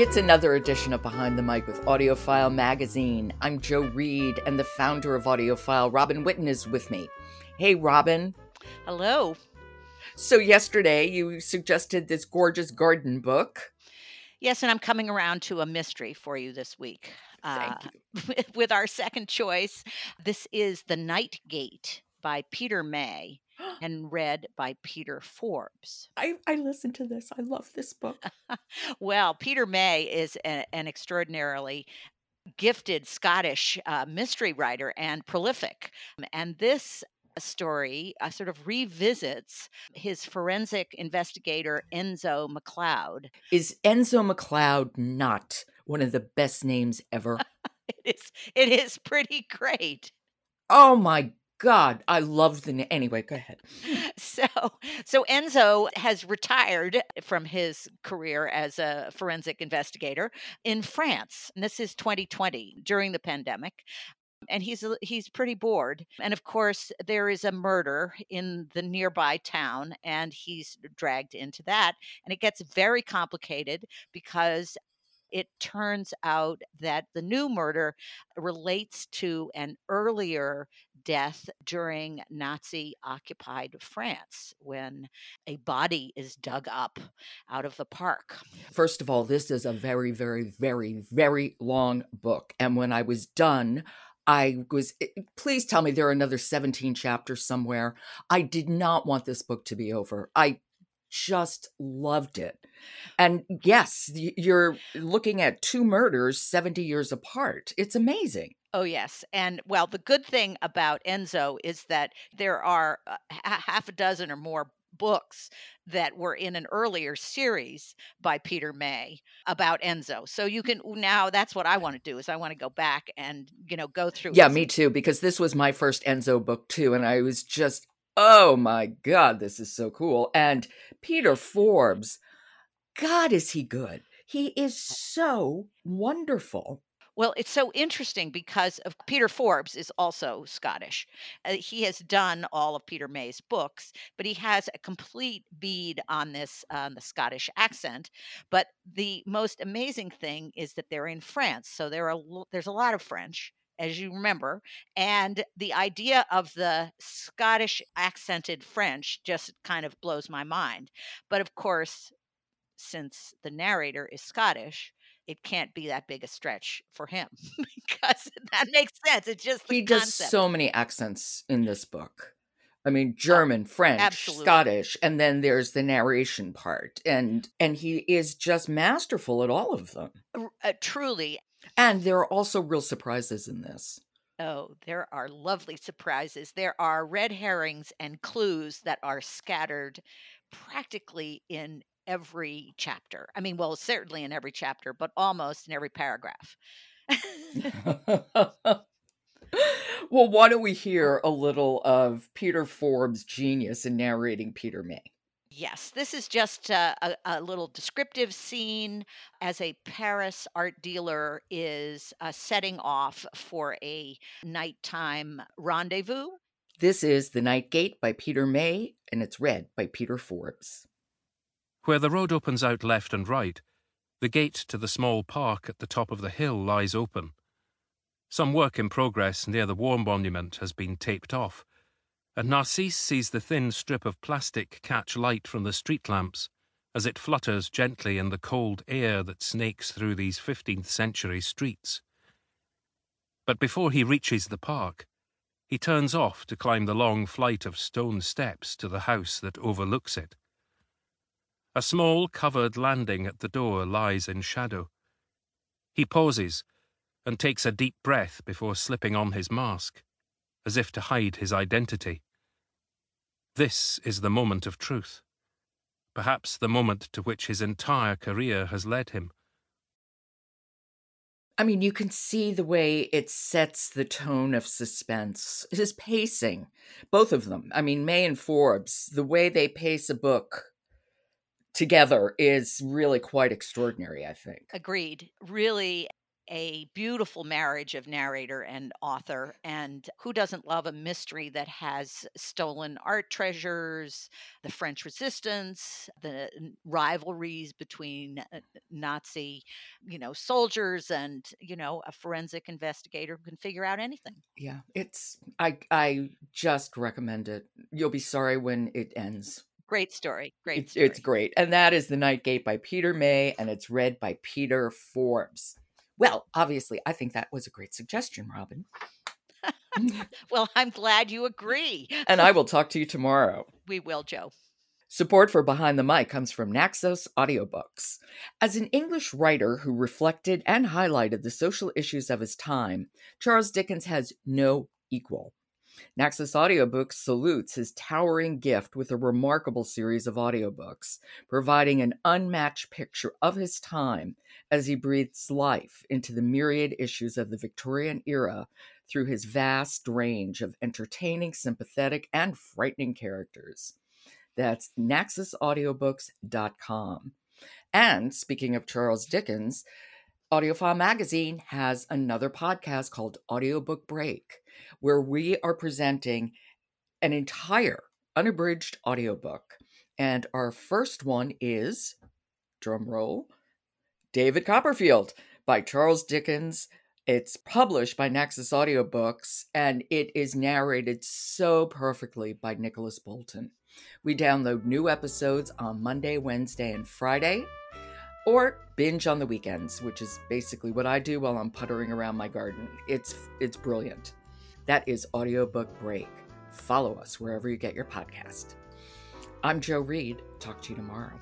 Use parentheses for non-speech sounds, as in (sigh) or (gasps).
It's another edition of Behind the Mic with AudioFile Magazine. I'm Jo Reed, and the founder of AudioFile, Robin Whitten, is with me. Hey, Robin. Hello. So, yesterday you suggested this gorgeous garden book. Yes, and I'm coming around to a mystery for you this week. Thank Uh, you. (laughs) with our second choice, this is The Night Gate by Peter May (gasps) and read by Peter Forbes. I, I listened to this. I love this book. (laughs) Well, Peter May is a- an extraordinarily gifted Scottish uh, mystery writer and prolific. And this story uh, sort of revisits his forensic investigator, Enzo Macleod. Is Enzo Macleod not one of the best names ever? (laughs) It is, it is pretty great. Oh my God. I love the name. Anyway, go ahead. so so Enzo has retired from his career as a forensic investigator in France. And this is 2020 during the pandemic. And he's he's pretty bored. And of course, there is a murder in the nearby town, and he's dragged into that. And it gets very complicated because it turns out that the new murder relates to an earlier death during Nazi occupied France when a body is dug up out of the park. First of all, this is a very, very, very, very long book. And when I was done, I was, eh, please tell me there are another 17 chapters somewhere. I did not want this book to be over. I just loved it. And yes, you're looking at two murders 70 years apart. It's amazing. Oh, yes. And well, the good thing about Enzo is that there are uh, ha- half a dozen or more books that were in an earlier series by Peter May about Enzo. So you can now that's what I want to do is I want to go back and you know go through Yeah, his- me too, because this was my first Enzo book too. And I was just, oh my God, this is so cool. And Peter Forbes, God, is he good? He is so wonderful. Well, it's so interesting because of Peter Forbes is also Scottish. Uh, he has done all of Peter May's books, but he has a complete bead on this on the Scottish accent. But the most amazing thing is that they're in France, so there are there's a lot of French. As you remember, and the idea of the Scottish accented French just kind of blows my mind. But of course, since the narrator is Scottish, it can't be that big a stretch for him (laughs) because that makes sense. It's just He does concept. so many accents in this book. I mean, German, French, absolutely. Scottish, and then there's the narration part. And and he is just masterful at all of them. Uh, truly. And there are also real surprises in this. Oh, there are lovely surprises. There are red herrings and clues that are scattered practically in every chapter. I mean, well, certainly in every chapter, but almost in every paragraph. (laughs) well, why don't we hear a little of Peter Forbes' genius in narrating Peter May? Yes, this is just a, a, a little descriptive scene as a Paris art dealer is uh, setting off for a nighttime rendezvous. This is The Night Gate by Peter May, and it's read by Peter Forbes. Where the road opens out left and right, the gate to the small park at the top of the hill lies open. Some work in progress near the war monument has been taped off, and Narcisse sees the thin strip of plastic catch light from the street lamps as it flutters gently in the cold air that snakes through these 15th century streets. But before he reaches the park, he turns off to climb the long flight of stone steps to the house that overlooks it. A small covered landing at the door lies in shadow. He pauses and takes a deep breath before slipping on his mask, as if to hide his identity. This is the moment of truth, perhaps the moment to which his entire career has led him. I mean, you can see the way it sets the tone of suspense. His pacing, both of them. I mean, May and Forbes, the way they pace a book together is really quite extraordinary, I think. Agreed. Really a beautiful marriage of narrator and author. And who doesn't love a mystery that has stolen art treasures, the French resistance, the rivalries between uh, Nazi, you know, soldiers and, you know, a forensic investigator who can figure out anything. Yeah, it's I I just recommend it. You'll be sorry when it ends. Great story. Great It's, story. it's great. And that is The Night Gate by Peter May, and it's read by Peter Forbes. Well, obviously, I think that was a great suggestion, Robin. (laughs) Well, I'm glad you agree. (laughs) and I will talk to you tomorrow. We will, Jo. Support for Behind the Mic comes from Naxos Audiobooks. As an English writer who reflected and highlighted the social issues of his time, Charles Dickens has no equal. Naxos Audiobooks salutes his towering gift with a remarkable series of audiobooks, providing an unmatched picture of his time as he breathes life into the myriad issues of the Victorian era through his vast range of entertaining, sympathetic, and frightening characters. That's naxosaudiobooks.com. And speaking of Charles Dickens, AudioFile Magazine has another podcast called Audiobook Break, where we are presenting an entire unabridged audiobook. And our first one is, drum roll, David Copperfield by Charles Dickens. It's published by Naxos Audiobooks and it is narrated so perfectly by Nicholas Bolton. We download new episodes on Monday, Wednesday, and Friday, or binge on the weekends, which is basically what I do while I'm puttering around my garden. It's it's brilliant. That is Audiobook Break. Follow us wherever you get your podcast. I'm Jo Reed. Talk to you tomorrow.